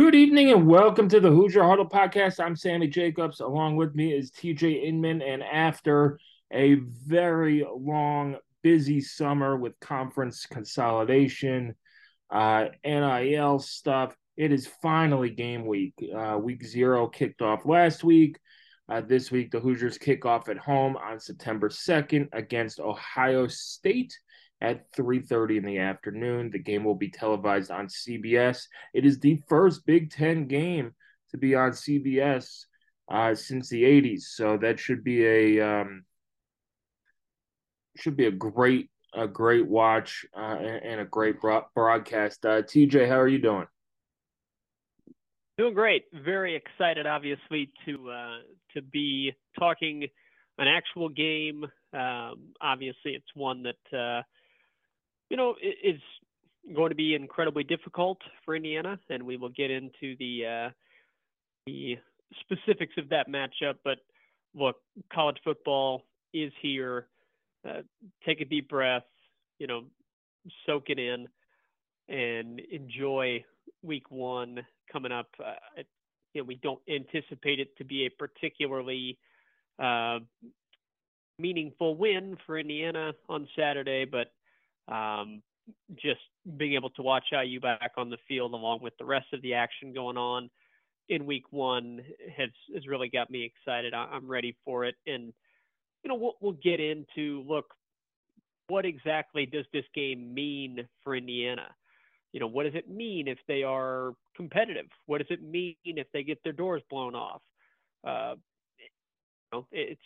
Good evening and welcome to the Hoosier Huddle podcast. I'm Sammy Jacobs. Along with me is TJ Inman. And after a very long, busy summer with conference consolidation, uh, NIL stuff, it is finally game week. Uh, week zero kicked off last week. Uh, this week, the Hoosiers kick off at home on September 2nd against Ohio State at 3:30 in the afternoon. The game will be televised on CBS. It is the first Big 10 game to be on CBS uh, since the 80s. So that should be a um, should be a great a great watch uh, and, a great broadcast. Uh, TJ, how are you doing? Doing great. Very excited, obviously, to uh, to be talking an actual game. Um, obviously, it's one that uh, you know, it, it's going to be incredibly difficult for Indiana, and we will get into the uh, the specifics of that matchup. But look, college football is here. Uh, take a deep breath, you know, soak it in, and enjoy week one coming up. Uh, you know, we don't anticipate it to be a particularly uh, meaningful win for Indiana on Saturday, but um, just being able to watch IU back on the field along with the rest of the action going on in week one has has really got me excited. I'm ready for it, and you know we'll we'll get into look what exactly does this game mean for Indiana? You know, what does it mean if they are competitive? What does it mean if they get their doors blown off? Uh, you know, it's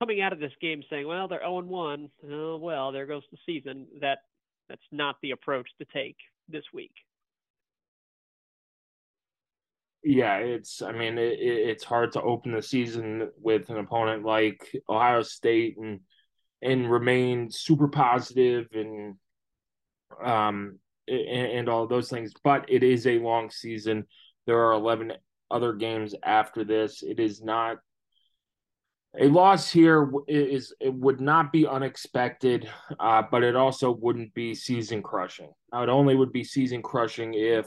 coming out of this game saying, well, they're 0 1. Oh, well, there goes the season. That That's not the approach to take this week. Yeah, it's. I mean, it, it's hard to open the season with an opponent like Ohio State and and remain super positive and um and, and all those things. But it is a long season. There are eleven other games after this. It is not a loss here is it would not be unexpected, uh, but it also wouldn't be season crushing. It only would be season crushing if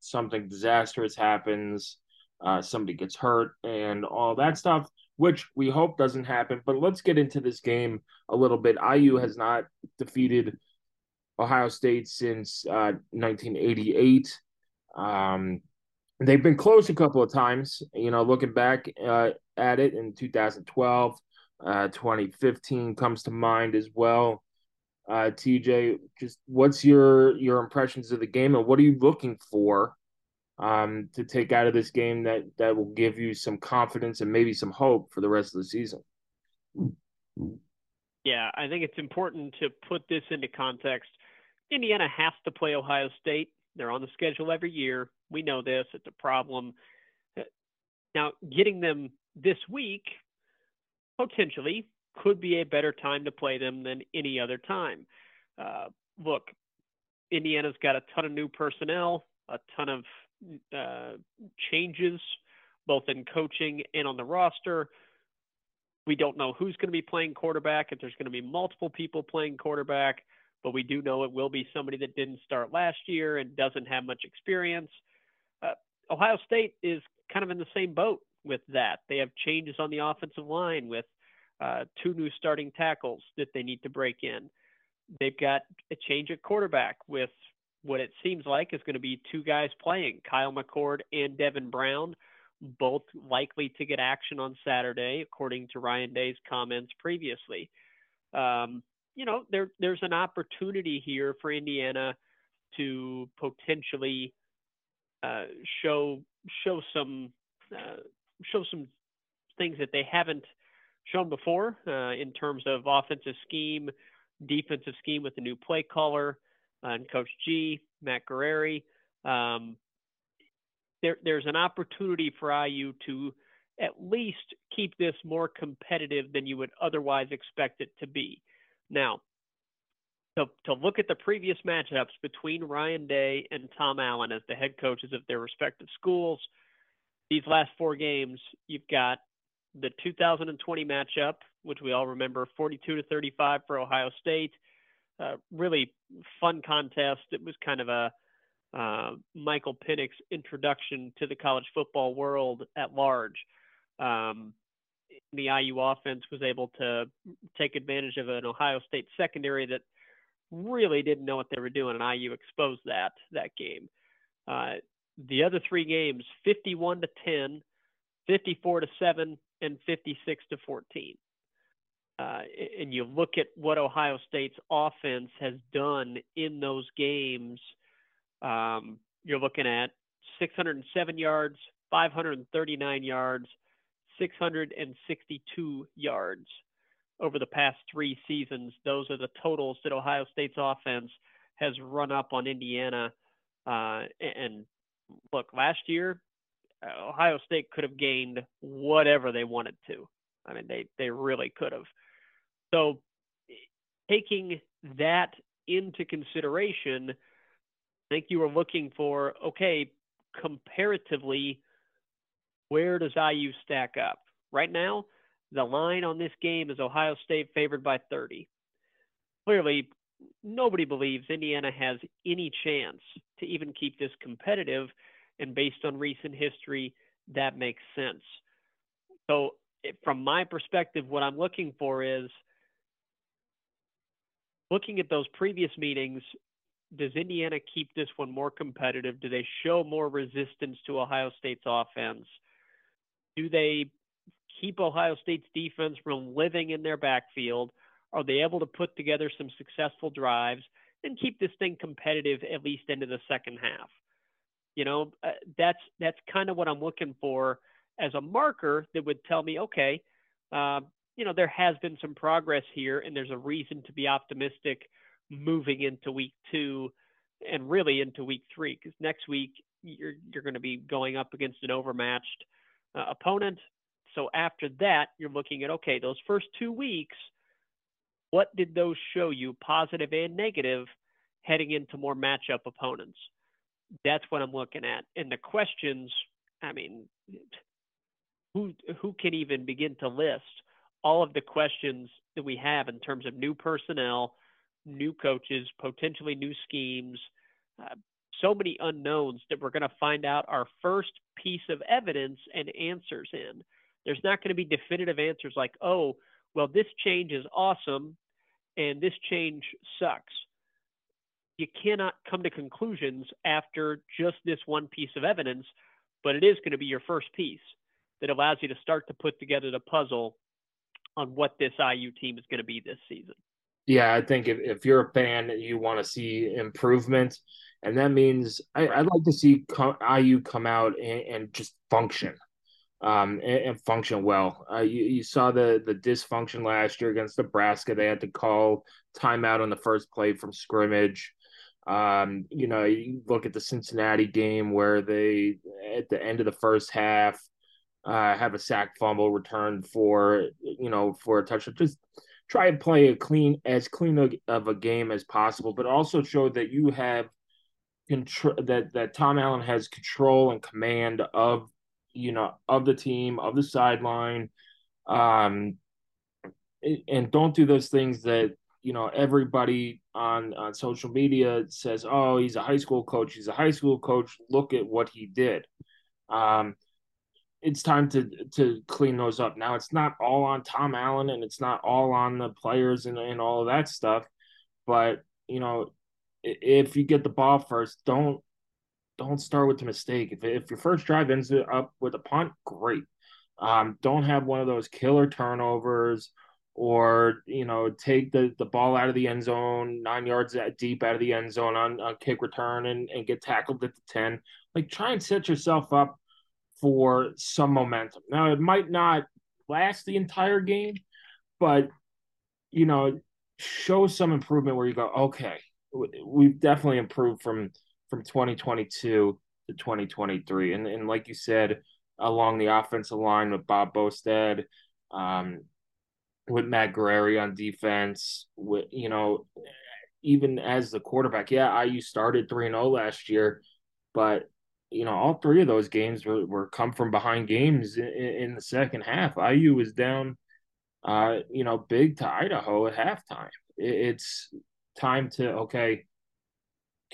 something disastrous happens, uh, somebody gets hurt, and all that stuff, which we hope doesn't happen. But let's get into this game a little bit. IU has not defeated Ohio State since uh, 1988. Um, they've been close a couple of times. You know, looking back uh, at it in 2012, uh, 2015 comes to mind as well. Uh, TJ, just what's your your impressions of the game, and what are you looking for um, to take out of this game that that will give you some confidence and maybe some hope for the rest of the season? Yeah, I think it's important to put this into context. Indiana has to play Ohio State. They're on the schedule every year. We know this. It's a problem. Now, getting them this week potentially could be a better time to play them than any other time. Uh, look, Indiana's got a ton of new personnel, a ton of uh, changes, both in coaching and on the roster. We don't know who's going to be playing quarterback, if there's going to be multiple people playing quarterback, but we do know it will be somebody that didn't start last year and doesn't have much experience. Uh, Ohio State is kind of in the same boat with that. They have changes on the offensive line with uh, two new starting tackles that they need to break in. They've got a change at quarterback with what it seems like is going to be two guys playing Kyle McCord and Devin Brown, both likely to get action on Saturday, according to Ryan Day's comments previously. Um, you know, there there's an opportunity here for Indiana to potentially uh, show show some uh, show some things that they haven't shown before uh, in terms of offensive scheme, defensive scheme with the new play caller uh, and Coach G, Matt Guerrieri. Um, there, there's an opportunity for IU to at least keep this more competitive than you would otherwise expect it to be. Now, to, to look at the previous matchups between Ryan Day and Tom Allen as the head coaches of their respective schools, these last four games, you've got the 2020 matchup, which we all remember 42 to 35 for Ohio State. Uh, really fun contest. It was kind of a uh, Michael Penix introduction to the college football world at large. Um, the IU offense was able to take advantage of an Ohio State secondary that really didn't know what they were doing, and IU exposed that that game. Uh, the other three games, 51 to 10, 54 to 7, and 56 to 14. Uh, and you look at what Ohio State's offense has done in those games, um, you're looking at 607 yards, 539 yards, 662 yards over the past three seasons. Those are the totals that Ohio State's offense has run up on Indiana. Uh, and look, last year, uh, Ohio State could have gained whatever they wanted to. I mean, they they really could have. So, taking that into consideration, I think you were looking for okay, comparatively, where does IU stack up? Right now, the line on this game is Ohio State favored by 30. Clearly, nobody believes Indiana has any chance to even keep this competitive. And based on recent history, that makes sense. So, from my perspective, what I'm looking for is looking at those previous meetings. Does Indiana keep this one more competitive? Do they show more resistance to Ohio State's offense? Do they keep Ohio State's defense from living in their backfield? Are they able to put together some successful drives and keep this thing competitive at least into the second half? You know, uh, that's that's kind of what I'm looking for as a marker that would tell me, okay, uh, you know, there has been some progress here, and there's a reason to be optimistic moving into week two and really into week three, because next week you're you're going to be going up against an overmatched uh, opponent. So after that, you're looking at okay, those first two weeks, what did those show you, positive and negative, heading into more matchup opponents? That's what I'm looking at. And the questions, I mean, who who can even begin to list all of the questions that we have in terms of new personnel, new coaches, potentially new schemes, uh, so many unknowns that we're going to find out our first piece of evidence and answers in. There's not going to be definitive answers like, oh, well, this change is awesome and this change sucks. You cannot come to conclusions after just this one piece of evidence, but it is going to be your first piece that allows you to start to put together the puzzle on what this IU team is going to be this season. Yeah, I think if, if you're a fan, you want to see improvement. And that means I, would like to see IU come out and, and just function um, and, and, function well. Uh, you, you saw the the dysfunction last year against Nebraska. They had to call timeout on the first play from scrimmage. Um, you know, you look at the Cincinnati game where they at the end of the first half uh, have a sack fumble return for you know for a touchdown. Just try and play a clean as clean of a game as possible, but also show that you have control that that Tom Allen has control and command of you know, of the team, of the sideline. Um, and don't do those things that, you know, everybody on, on social media says, oh, he's a high school coach. He's a high school coach. Look at what he did. Um, it's time to to clean those up. Now it's not all on Tom Allen and it's not all on the players and, and all of that stuff. But, you know, if you get the ball first, don't don't start with the mistake. If, if your first drive ends up with a punt, great. Um, don't have one of those killer turnovers or you know take the, the ball out of the end zone nine yards deep out of the end zone on, on kick return and, and get tackled at the 10 like try and set yourself up for some momentum now it might not last the entire game but you know show some improvement where you go okay we've definitely improved from from 2022 to 2023. And and like you said, along the offensive line with Bob Bostad, um, with Matt Guerrieri on defense, with you know, even as the quarterback, yeah, IU started 3 0 last year, but you know, all three of those games were, were come from behind games in, in the second half. IU was down uh, you know, big to Idaho at halftime. It's time to okay,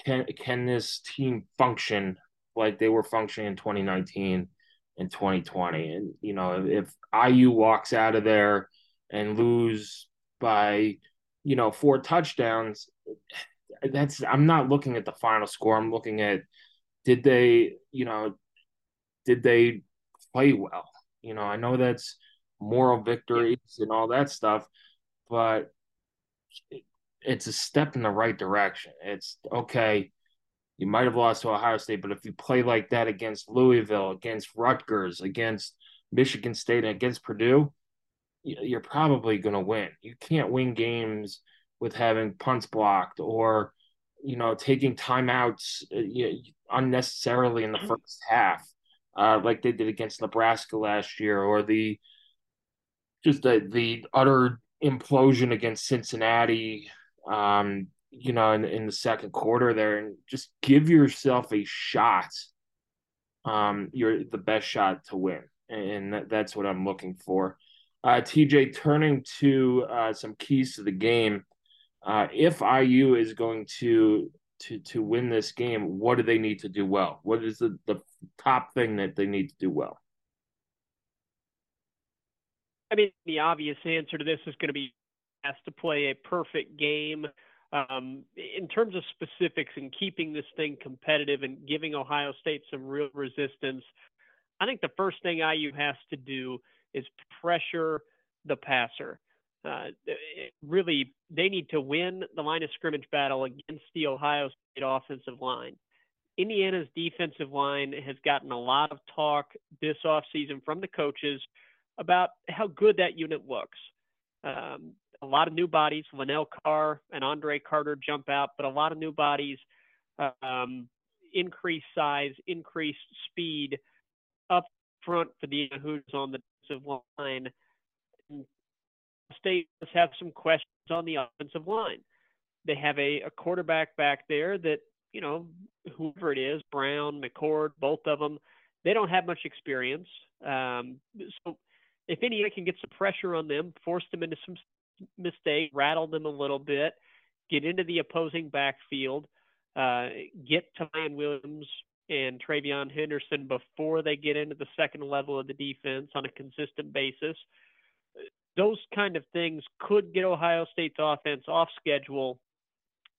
can can this team function like they were functioning in 2019 and 2020? And you know, if IU walks out of there and lose by you know four touchdowns, that's I'm not looking at the final score. I'm looking at did they you know did they play well? You know, I know that's moral victories and all that stuff, but it's a step in the right direction. It's okay. You might have lost to Ohio State, but if you play like that against Louisville, against Rutgers, against Michigan State, and against Purdue, you're probably going to win. You can't win games with having punts blocked or, you know, taking timeouts uh, unnecessarily in the mm-hmm. first half, uh, like they did against Nebraska last year, or the just the, the utter implosion against Cincinnati, um, you know, in, in the second quarter there, and just give yourself a shot. Um, you're the best shot to win, and that, that's what I'm looking for. Uh, TJ, turning to uh, some keys to the game. Uh, if IU is going to to to win this game, what do they need to do well? What is the, the top thing that they need to do well? I mean, the obvious answer to this is going to be has to play a perfect game. Um, in terms of specifics and keeping this thing competitive and giving Ohio State some real resistance, I think the first thing IU has to do is pressure the passer. Uh, really, they need to win the line of scrimmage battle against the Ohio State offensive line. Indiana's defensive line has gotten a lot of talk this offseason from the coaches about how good that unit looks. Um, a lot of new bodies, Lanell Carr and Andre Carter jump out, but a lot of new bodies, um, increased size, increased speed up front for the who's on the defensive line. State does have some questions on the offensive line. They have a, a quarterback back there that, you know, whoever it is, Brown, McCord, both of them, they don't have much experience. Um, so if Indiana can get some pressure on them, force them into some mistake, rattle them a little bit, get into the opposing backfield, uh, get to Miyan Williams and TreVeyon Henderson before they get into the second level of the defense on a consistent basis. Those kind of things could get Ohio State's offense off schedule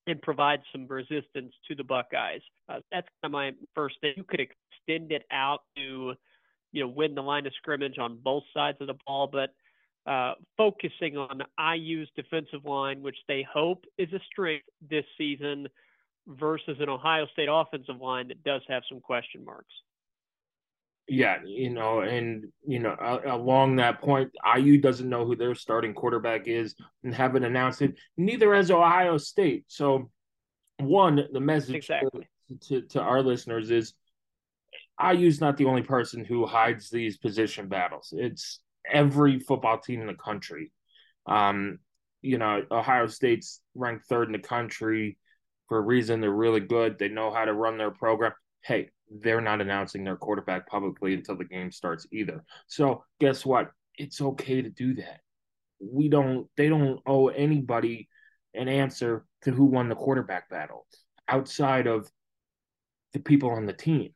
and provide some resistance to the Buckeyes. Uh, that's kind of my first thing. You could extend it out to you know, win the line of scrimmage on both sides of the ball, but uh, focusing on IU's defensive line, which they hope is a strength this season, versus an Ohio State offensive line that does have some question marks. Yeah, you know, and you know, uh, along that point, IU doesn't know who their starting quarterback is and haven't announced it. Neither has Ohio State. So, one, the message exactly. to, to, to our listeners is IU's not the only person who hides these position battles. It's every football team in the country. Um, you know, Ohio State's ranked third in the country for a reason. They're really good. They know how to run their program. Hey, they're not announcing their quarterback publicly until the game starts either. So guess what? It's okay to do that. We don't. They don't owe anybody an answer to who won the quarterback battle outside of the people on the team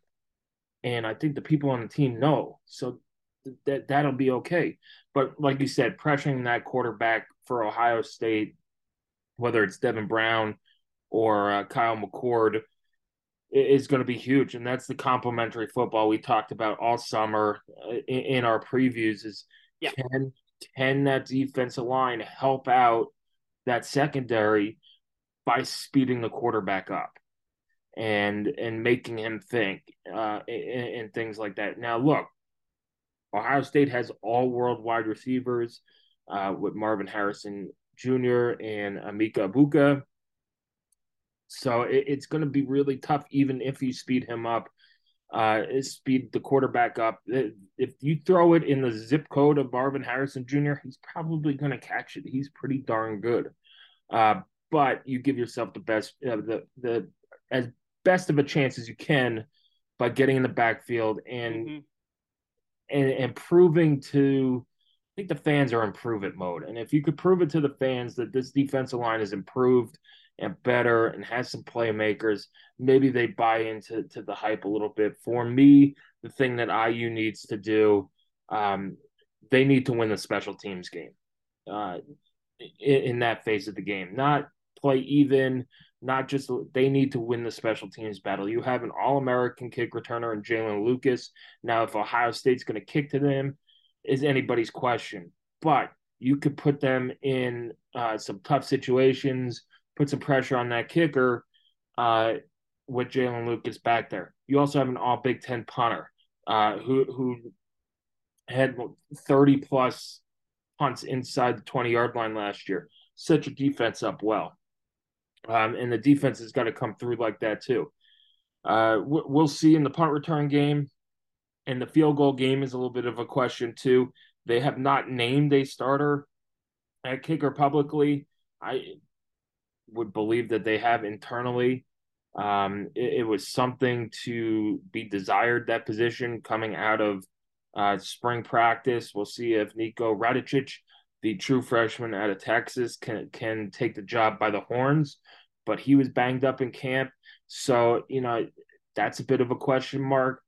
and I think the people on the team know. So that that'll be okay. But like you said, pressuring that quarterback for Ohio State, whether it's Devin Brown or uh, Kyle McCord, is going to be huge, and that's the complementary football we talked about all summer uh, in, in our previews. Is yeah. can can that defensive line help out that secondary by speeding the quarterback up? and and making him think uh, and, and things like that. Now, look, Ohio State has all world wide receivers uh, with Marvin Harrison Jr. and Emeka Egbuka. So it, it's going to be really tough, even if you speed him up. uh, speed the quarterback up. If you throw it in the zip code of Marvin Harrison Jr., he's probably going to catch it. He's pretty darn good. Uh, but you give yourself the best, uh, the the as best of a chance as you can by getting in the backfield and mm-hmm. And, and proving to. I think the fans are in prove it mode, and if you could prove it to the fans that this defensive line is improved and better and has some playmakers, maybe they buy into to the hype a little bit. For me, the thing that IU needs to do, um, they need to win the special teams game uh, in, in that phase of the game. Not play even, not just they need to win the special teams battle. You have an All American kick returner in Jaylin Lucas. Now, if Ohio State's going to kick to them, is anybody's question. But you could put them in uh, some tough situations put some pressure on that kicker uh, with Jaylin Lucas back there. You also have an all Big Ten punter uh, who who had 30 plus punts inside the 20 yard line last year. Set your defense up well. Um, and the defense has got to come through like that too. Uh, we'll see in the punt return game, and the field goal game is a little bit of a question too. They have not named a starter at kicker publicly. I would believe that they have internally. Um, it, it, was something to be desired that position coming out of uh, spring practice. We'll see if Nico Radicic, the true freshman out of Texas, can can take the job by the horns. But he was banged up in camp, so you know that's a bit of a question mark.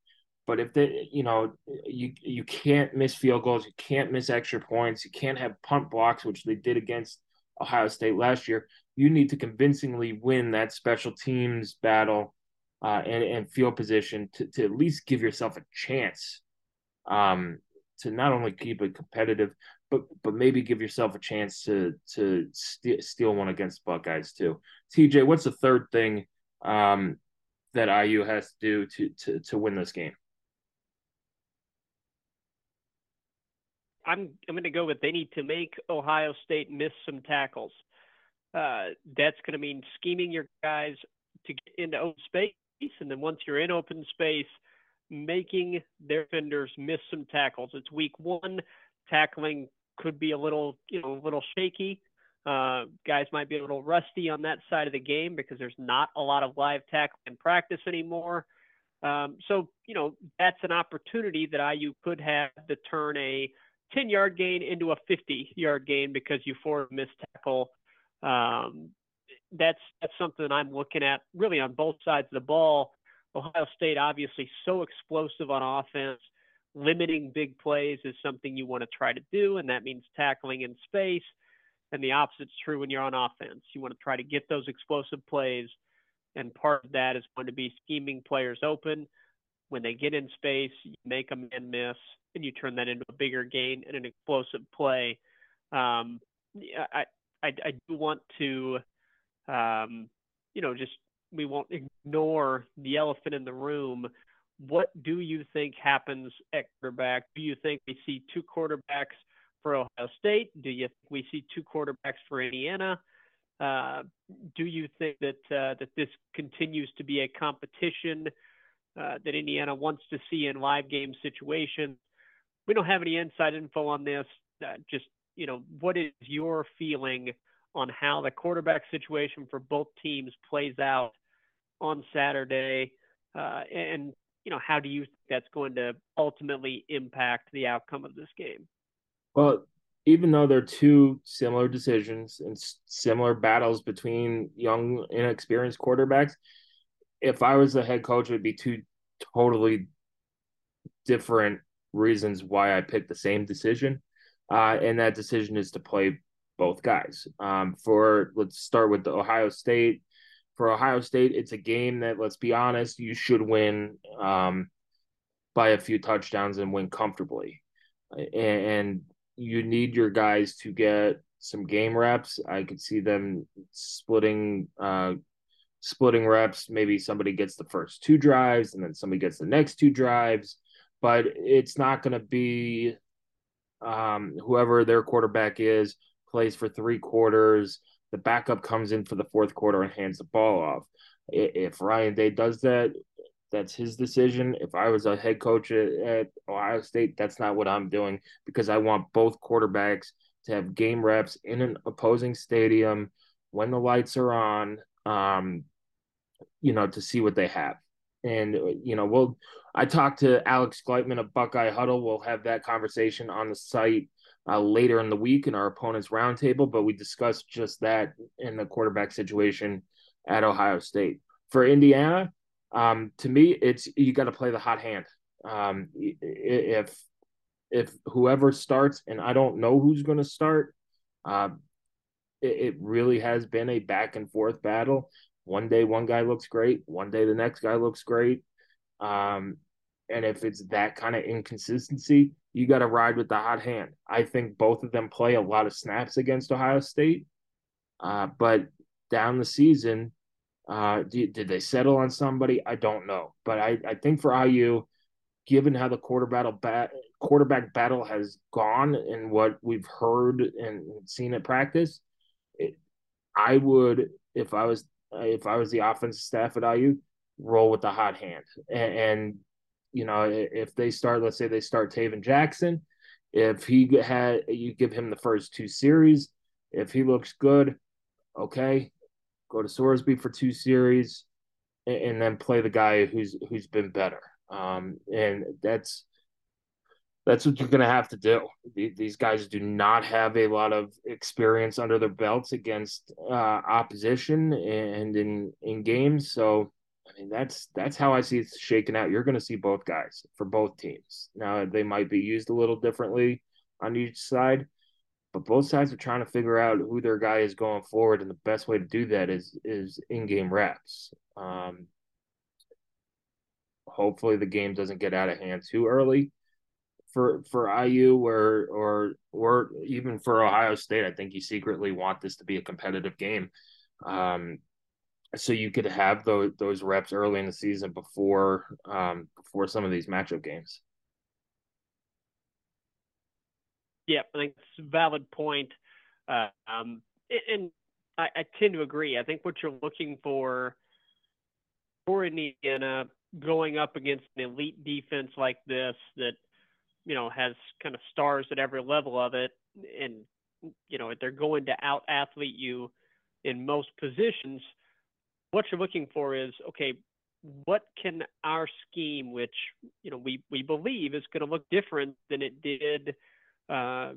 But if they, you know, you you can't miss field goals, you can't miss extra points, you can't have punt blocks, which they did against Ohio State last year you need to convincingly win that special teams battle uh, and, and field position to, to at least give yourself a chance um, to not only keep it competitive, but but maybe give yourself a chance to to st- steal one against Buckeyes too. TJ, what's the third thing um, that IU has to do to to to win this game? I'm I'm going to go with they need to make Ohio State miss some tackles. Uh, that's going to mean scheming your guys to get into open space, and then once you're in open space, making their defenders miss some tackles. It's week one. Tackling could be a little, you know, a little shaky. Uh, guys might be a little rusty on that side of the game because there's not a lot of live tackle in practice anymore. Um, so, you know, that's an opportunity that IU could have to turn a 10 yard gain into a 50 yard gain because you a missed tackle um, that's that's something I'm looking at really on both sides of the ball. Ohio State obviously so explosive on offense. Limiting big plays is something you want to try to do, and that means tackling in space. And the opposite's true when you're on offense. You want to try to get those explosive plays, and part of that is going to be scheming players open. When they get in space, you make a man miss, and you turn that into a bigger gain and an explosive play. Um, I, I, I do want to, um, you know, just we won't ignore the elephant in the room. What do you think happens at quarterback? Do you think we see two quarterbacks for Ohio State? Do you think we see two quarterbacks for Indiana? Uh, do you think that uh, that this continues to be a competition uh, that Indiana wants to see in live game situations? We don't have any inside info on this. Uh, just you know, what is your feeling on how the quarterback situation for both teams plays out on Saturday? Uh, and, you know, how do you think that's going to ultimately impact the outcome of this game? Well, even though they're two similar decisions and similar battles between young, inexperienced quarterbacks, if I was the head coach, it would be two totally different reasons why I picked the same decision uh, and that decision is to play both guys. Um, for let's start with the Ohio State. For Ohio State, it's a game that, let's be honest, you should win um, by a few touchdowns and win comfortably. And, you need your guys to get some game reps. I could see them splitting uh, splitting reps. Maybe somebody gets the first two drives and then somebody gets the next two drives, but it's not going to be um, whoever their quarterback is plays for three quarters. The backup comes in for the fourth quarter and hands the ball off. If Ryan Day does that, that's his decision. If I was a head coach at, Ohio State, that's not what I'm doing because I want both quarterbacks to have game reps in an opposing stadium when the lights are on. Um, you know, to see what they have. And you know, we'll. I talked to Alex Gleitman of Buckeye Huddle. We'll have that conversation on the site uh, later in the week in our opponent's roundtable. But we discussed just that in the quarterback situation at Ohio State. For Indiana, um, to me, it's you got to play the hot hand. Um, if if whoever starts, and I don't know who's going to start, uh, it, it really has been a back and forth battle. One day, one guy looks great. One day, the next guy looks great. Um, and if it's that kind of inconsistency, you got to ride with the hot hand. I think both of them play a lot of snaps against Ohio State. Uh, but down the season, uh, did, did they settle on somebody? I don't know. But I, I think for IU, given how the quarterback bat, quarterback battle has gone and what we've heard and seen at practice, it, I would, if I was if I was the offensive staff at IU, roll with the hot hand. And, and you know, if they start, let's say they start Tayven Jackson, if he had, you give him the first two series. If he looks good, okay, go to Sorsby for two series, and, and then play the guy who's who's been better. Um, and that's that's what you're going to have to do. These guys do not have a lot of experience under their belts against uh, opposition and in in games, so I mean, that's that's how I see it shaking out. You're going to see both guys for both teams. Now they might be used a little differently on each side, but both sides are trying to figure out who their guy is going forward, and the best way to do that is is in game reps. Um, hopefully, the game doesn't get out of hand too early for for IU or or or even for Ohio State. I think you secretly want this to be a competitive game. Um, so you could have those those reps early in the season before um, before some of these matchup games. Yeah, I think it's a valid point. Uh, um, and I, I, tend to agree. I think what you're looking for for Indiana going up against an elite defense like this that you know has kind of stars at every level of it, and you know they're going to out athlete you in most positions what you're looking for is okay, what can our scheme, which you know we we believe is going to look different than it did uh,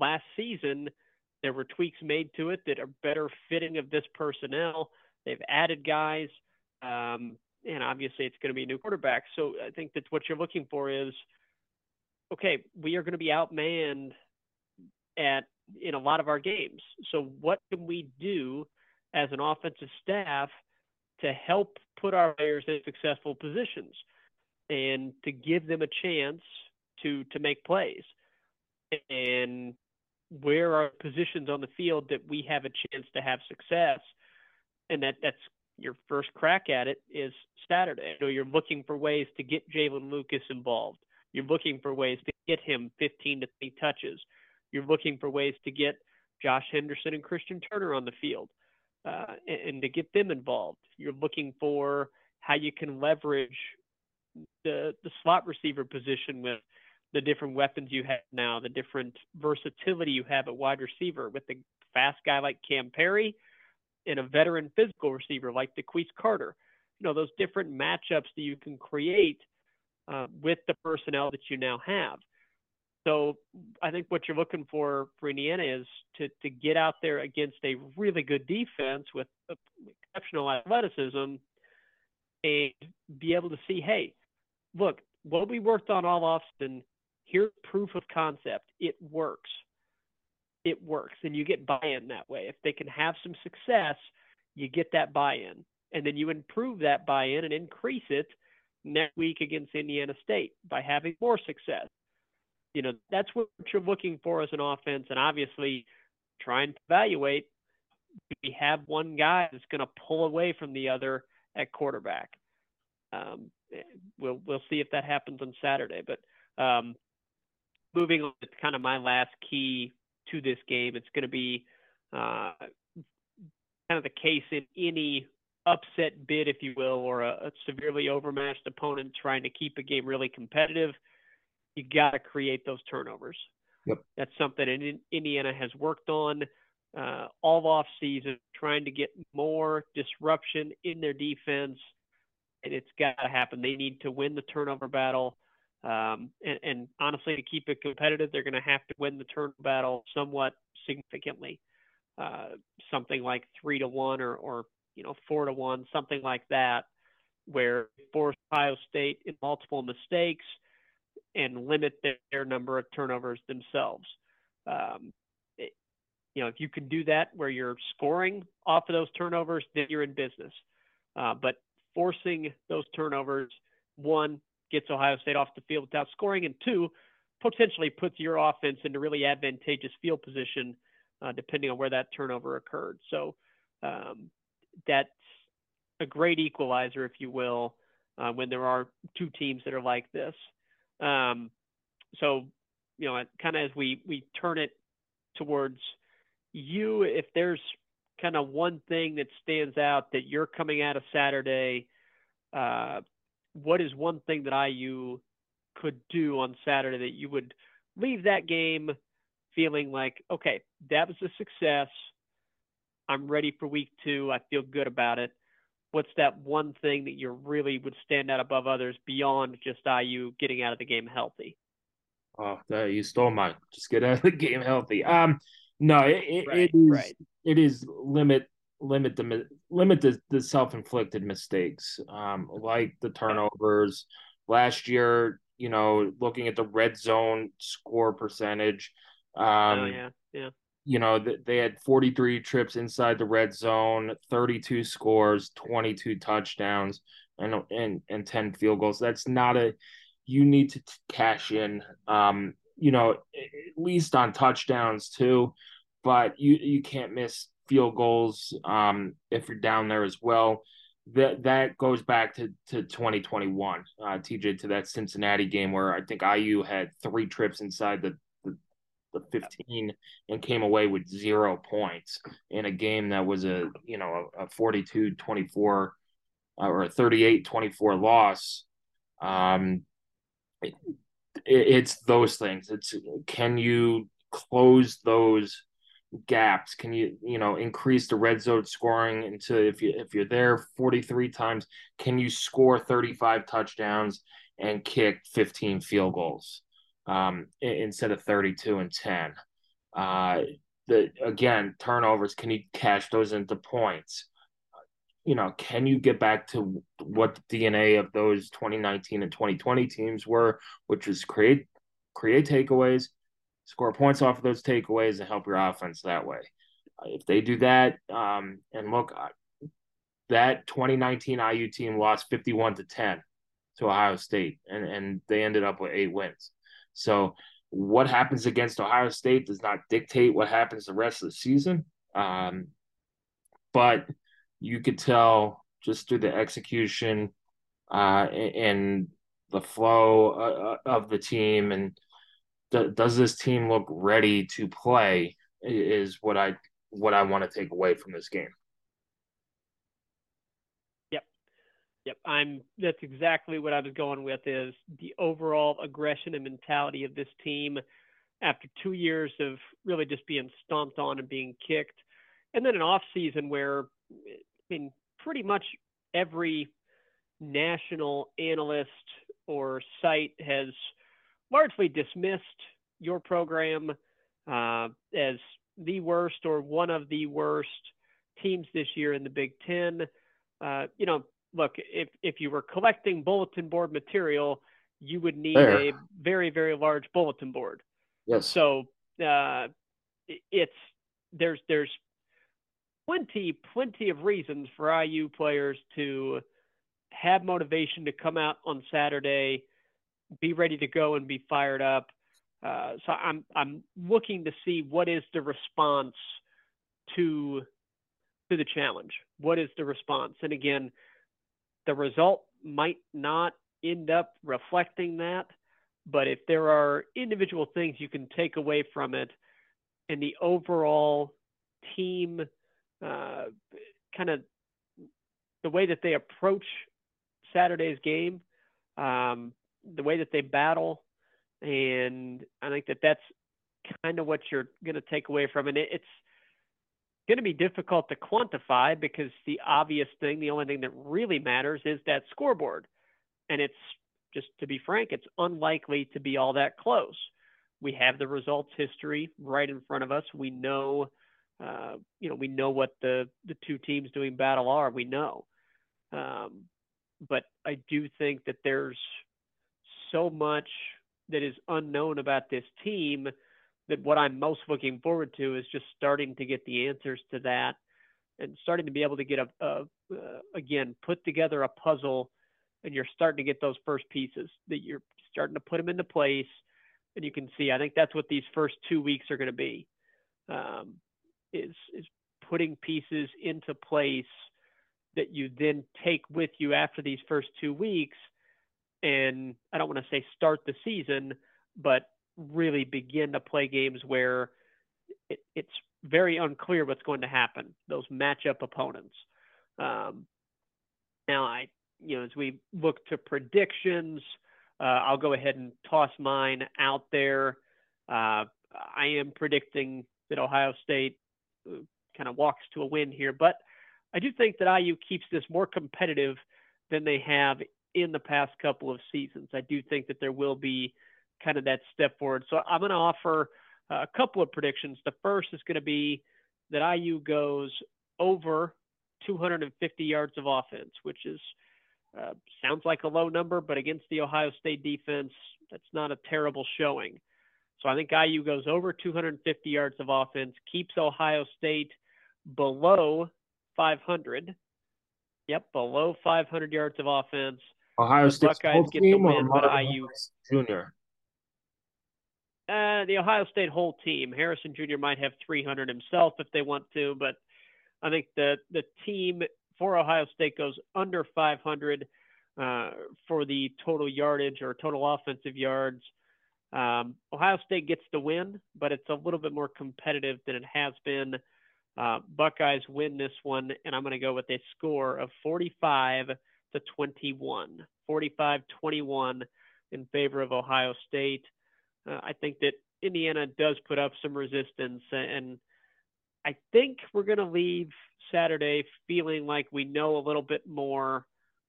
last season. There were tweaks made to it that are better fitting of this personnel. They've added guys, um, and obviously it's going to be a new quarterback. So I think that's what you're looking for is okay. We are going to be outmanned at in a lot of our games. So what can we do as an offensive staff? To help put our players in successful positions and to give them a chance to to make plays. And where are positions on the field that we have a chance to have success? And that that's your first crack at it is Saturday. So you're looking for ways to get Jaylin Lucas involved. You're looking for ways to get him 15 to 20 touches. You're looking for ways to get Josh Henderson and Christian Turner on the field uh, and, and to get them involved. You're looking for how you can leverage the the slot receiver position with the different weapons you have now, the different versatility you have at wide receiver with the fast guy like Cam Perry and a veteran physical receiver like DeQuece Carter. You know, those different matchups that you can create uh, with the personnel that you now have. So I think what you're looking for for Indiana is to to get out there against a really good defense with uh, exceptional athleticism and be able to see, hey, look, what we worked on all Austin, here's proof of concept. It works. It works. And you get buy-in that way. If they can have some success, you get that buy-in. And then you improve that buy-in and increase it next week against Indiana State by having more success you know, that's what you're looking for as an offense. And obviously, trying to evaluate do we have one guy that's going to pull away from the other at quarterback? Um, we'll we'll see if that happens on Saturday. But um, moving on to kind of my last key to this game, it's going to be uh, kind of the case in any upset bid, if you will, or a, a severely overmatched opponent trying to keep a game really competitive, you got to create those turnovers. Yep. That's something in, Indiana has worked on uh, all off season, trying to get more disruption in their defense, and it's got to happen. They need to win the turnover battle. Um, and, and, honestly, to keep it competitive, they're going to have to win the turn battle somewhat significantly. Uh, something like three to one or, or you know four to one, something like that, where force Ohio State in multiple mistakes and limit their, their number of turnovers themselves. Um, it, you know, if you can do that where you're scoring off of those turnovers, then you're in business. Uh, but forcing those turnovers, one, gets Ohio State off the field without scoring, and two, potentially puts your offense into really advantageous field position uh, depending on where that turnover occurred. So um, that's a great equalizer, if you will, uh, when there are two teams that are like this. Um, so, you know, kind of as we we turn it towards you, if there's kind of one thing that stands out that you're coming out of Saturday, uh, what is one thing that IU could do on Saturday that you would leave that game feeling like, okay, that was a success. I'm ready for week two. I feel good about it. What's that one thing that you really would stand out above others beyond just IU getting out of the game healthy? Oh, you stole mine. Just get out of the game healthy. Um, no, it, it, right, it is right. it is limit limit the limit the, the self inflicted mistakes, um, like the turnovers. Last year, you know, looking at the red zone score percentage, um, oh yeah, yeah. You know, they had 43 trips inside the red zone, 32 scores, 22 touchdowns, and and and 10 field goals. That's not a you need to cash in. Um, you know, at least on touchdowns too, but you you can't miss field goals um, if you're down there as well. That that goes back to to 2021, uh, TJ, to that Cincinnati game where I think IU had three trips inside the the 15 and came away with zero points in a game that was a you know a, 42 24 uh, or a 38 24 loss. Um it, it's those things. It's can you close those gaps? Can you you know increase the red zone scoring into if you if you're there 43 times can you score 35 touchdowns and kick 15 field goals um, instead of 32 and 10. Uh, the again turnovers. Can you cash those into points? You know, can you get back to what the DNA of those 2019 and 2020 teams were, which was create create takeaways, score points off of those takeaways, and help your offense that way. If they do that, um, and look, that 2019 IU team lost 51 to 10 to Ohio State, and and they ended up with eight wins. So what happens against Ohio State does not dictate what happens the rest of the season. Um, but you could tell just through the execution uh, and the flow uh, uh, of the team and does this team look ready to play is what I what I want to take away from this game. Yep, I'm. That's exactly what I was going with. Is the overall aggression and mentality of this team after two years of really just being stomped on and being kicked, and then an off season where, I mean, pretty much every national analyst or site has largely dismissed your program uh, as the worst or one of the worst teams this year in the Big Ten. Uh, you know, look, if if you were collecting bulletin board material, you would need there. a very very large bulletin board. Yes. So uh, it's there's there's plenty plenty of reasons for IU players to have motivation to come out on Saturday, be ready to go and be fired up. Uh, so I'm I'm looking to see what is the response to to the challenge. What is the response? And again, the result might not end up reflecting that, but if there are individual things you can take away from it and the overall team uh, kind of the way that they approach Saturday's game, um, the way that they battle, and I think that that's kind of what you're going to take away from it. It's going to be difficult to quantify because the obvious thing, the only thing that really matters is that scoreboard. And it's just to be frank, it's unlikely to be all that close. We have the results history right in front of us. We know, uh, you know, we know what the the two teams doing battle are. We know, um, but I do think that there's so much that is unknown about this team that what I'm most looking forward to is just starting to get the answers to that and starting to be able to get a, a uh, again put together a puzzle and you're starting to get those first pieces that you're starting to put them into place and you can see. I think that's what these first two weeks are going to be um, is is putting pieces into place that you then take with you after these first two weeks. And i don't want to say start the season but really begin to play games where it, it's very unclear what's going to happen. Those matchup opponents. Um, now, I you know as we look to predictions, uh, I'll go ahead and toss mine out there. Uh, I am predicting that Ohio State uh, kind of walks to a win here, but I do think that IU keeps this more competitive than they have in the past couple of seasons. I do think that there will be kind of that step forward. So I'm going to offer a couple of predictions. The first is going to be that IU goes over 250 yards of offense, which is uh, sounds like a low number, but against the Ohio State defense, that's not a terrible showing. So I think IU goes over 250 yards of offense, keeps Ohio State below 500. Yep, below 500 yards of offense. Ohio State Buckeyes get the win, but IU Junior. Uh, the Ohio State whole team. Harrison Jr. might have 300 himself if they want to, but I think the the team for Ohio State goes under 500 uh, for the total yardage or total offensive yards. Um, Ohio State gets the win, but it's a little bit more competitive than it has been. Uh, Buckeyes win this one, and I'm going to go with a score of 45 to 21. 45 21 in favor of Ohio State uh, I think that Indiana does put up some resistance, and I think we're going to leave Saturday feeling like we know a little bit more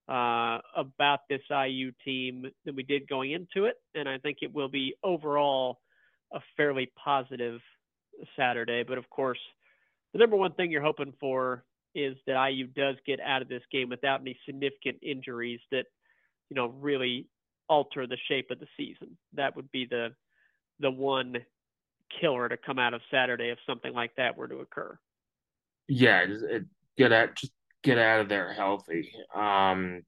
uh, about this IU team than we did going into it, and I think it will be overall a fairly positive Saturday. But of course, the number one thing you're hoping for is that IU does get out of this game without any significant injuries that you know really alter the shape of the season. That would be the the one killer to come out of Saturday if something like that were to occur. Yeah, just get out, just get out of there healthy. Um,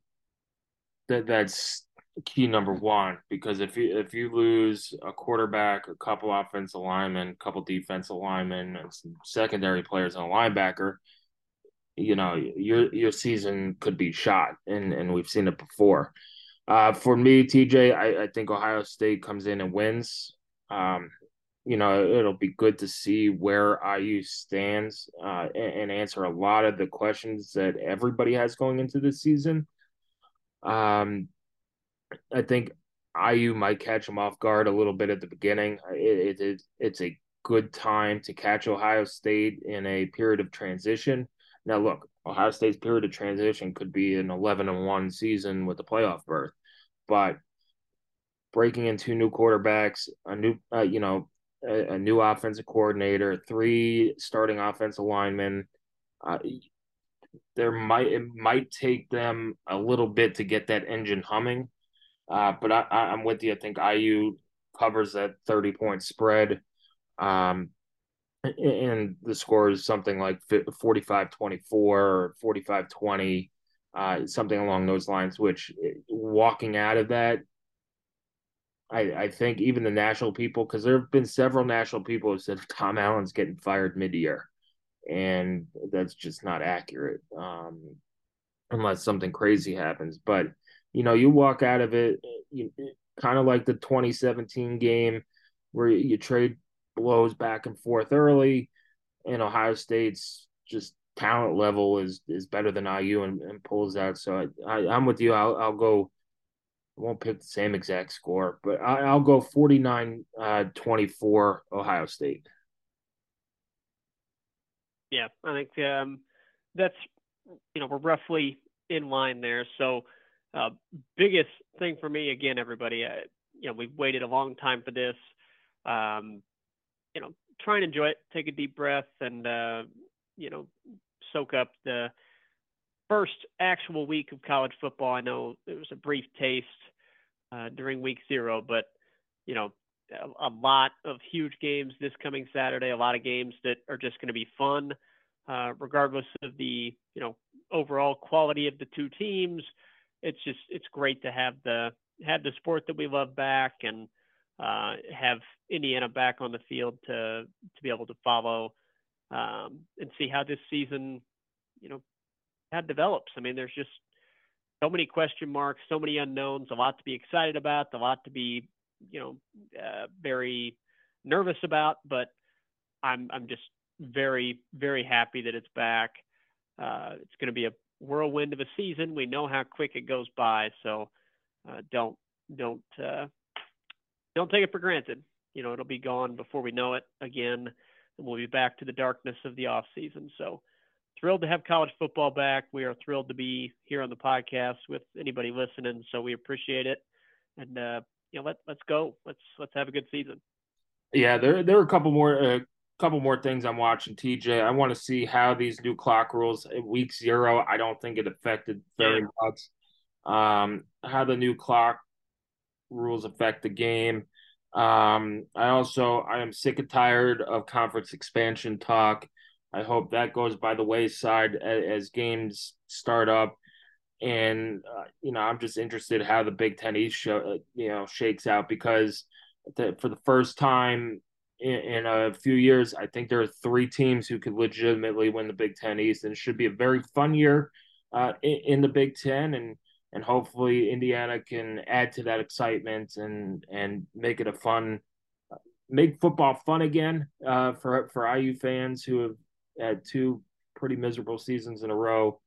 that that's key number one because if you if you lose a quarterback, a couple offensive linemen, a couple defensive linemen, and some secondary players and a linebacker, you know your your season could be shot, and and we've seen it before. Uh, for me, TJ, I, I think Ohio State comes in and wins. Um, you know, it'll be good to see where IU stands uh, and, and, answer a lot of the questions that everybody has going into this season. Um, I think IU might catch them off guard a little bit at the beginning. It, it, it's a good time to catch Ohio State in a period of transition. Now, look, Ohio State's period of transition could be an 11 and 1 season with a playoff berth, but breaking in two new quarterbacks, a new, uh, you know, a, a, new offensive coordinator, three starting offensive linemen. Uh, there might it might take them a little bit to get that engine humming, uh, but I, I'm with you. I think IU covers that 30 point spread. Um, and the score is something like 45 24 or 45 20, uh, something along those lines, which walking out of that, I, I think even the national people, because there have been several national people who said Tom Allen's getting fired mid-year, and that's just not accurate, um, unless something crazy happens. But you know, you walk out of it, you, kind of like the 2017 game where you trade blows back and forth early, and Ohio State's just talent level is is better than IU and, and pulls out. So I, I am with you. I'll I'll go. I won't pick the same exact score, but I, will go 49 uh, 24 Ohio State. Yeah, I think um, that's you know we're roughly in line there. So uh, biggest thing for me again, everybody, uh, you know we've waited a long time for this. Um, you know, try and enjoy it. Take a deep breath and uh, you know soak up the first actual week of college football. I know it was a brief taste uh, during week zero, but you know a, a, lot of huge games this coming Saturday. A lot of games that are just going to be fun, uh, regardless of the you know overall quality of the two teams. It's just it's great to have the have the sport that we love back and uh, have Indiana back on the field to to be able to follow um, and see how this season, you know, how develops. I mean, there's just so many question marks, so many unknowns, a lot to be excited about, a lot to be, you know, uh, very nervous about. But I'm I'm just very very happy that it's back. Uh, it's going to be a whirlwind of a season. We know how quick it goes by, so uh, don't don't uh, don't take it for granted. You know, it'll be gone before we know it again, and we'll be back to the darkness of the off season. So thrilled to have college football back. We are thrilled to be here on the podcast with anybody listening. So we appreciate it, and uh, you know, let let's go. Let's let's have a good season. Yeah, there there are a couple more uh, couple more things I'm watching. TJ, I want to see how these new clock rules week zero. I don't think it affected very yeah. much. Um, how the new clock rules affect the game. Um, I also I am sick and tired of conference expansion talk. I hope that goes by the wayside as, as games start up, and uh, you know I'm just interested how the Big Ten East show uh, you know shakes out because the, for the first time in, in, a few years, I think there are three teams who could legitimately win the Big Ten East, and it should be a very fun year uh, in, in the Big Ten and and hopefully Indiana can add to that excitement and and make it a fun, make football fun again uh, for for IU fans who have had two pretty miserable seasons in a row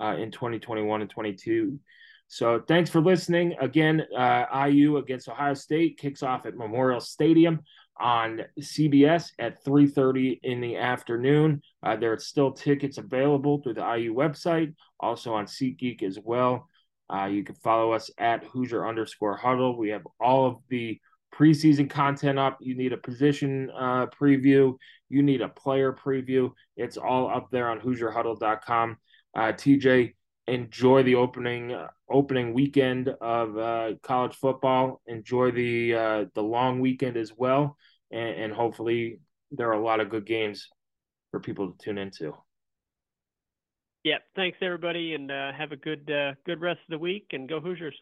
uh, in 2021 and 22. So thanks for listening. Again, uh, IU against Ohio State kicks off at Memorial Stadium on CBS at 3:30 in the afternoon. Uh, there are still tickets available through the IU website, also on SeatGeek as well. Uh, you can follow us at Hoosier underscore huddle. We have all of the preseason content up. You need a position uh, preview, you need a player preview. It's all up there on HoosierHuddle.com. Uh, TJ, enjoy the opening uh, opening weekend of uh, college football. Enjoy the uh, the long weekend as well, and, and hopefully there are a lot of good games for people to tune into. Yeah, thanks everybody, and uh, have a good uh, good rest of the week, and go Hoosiers.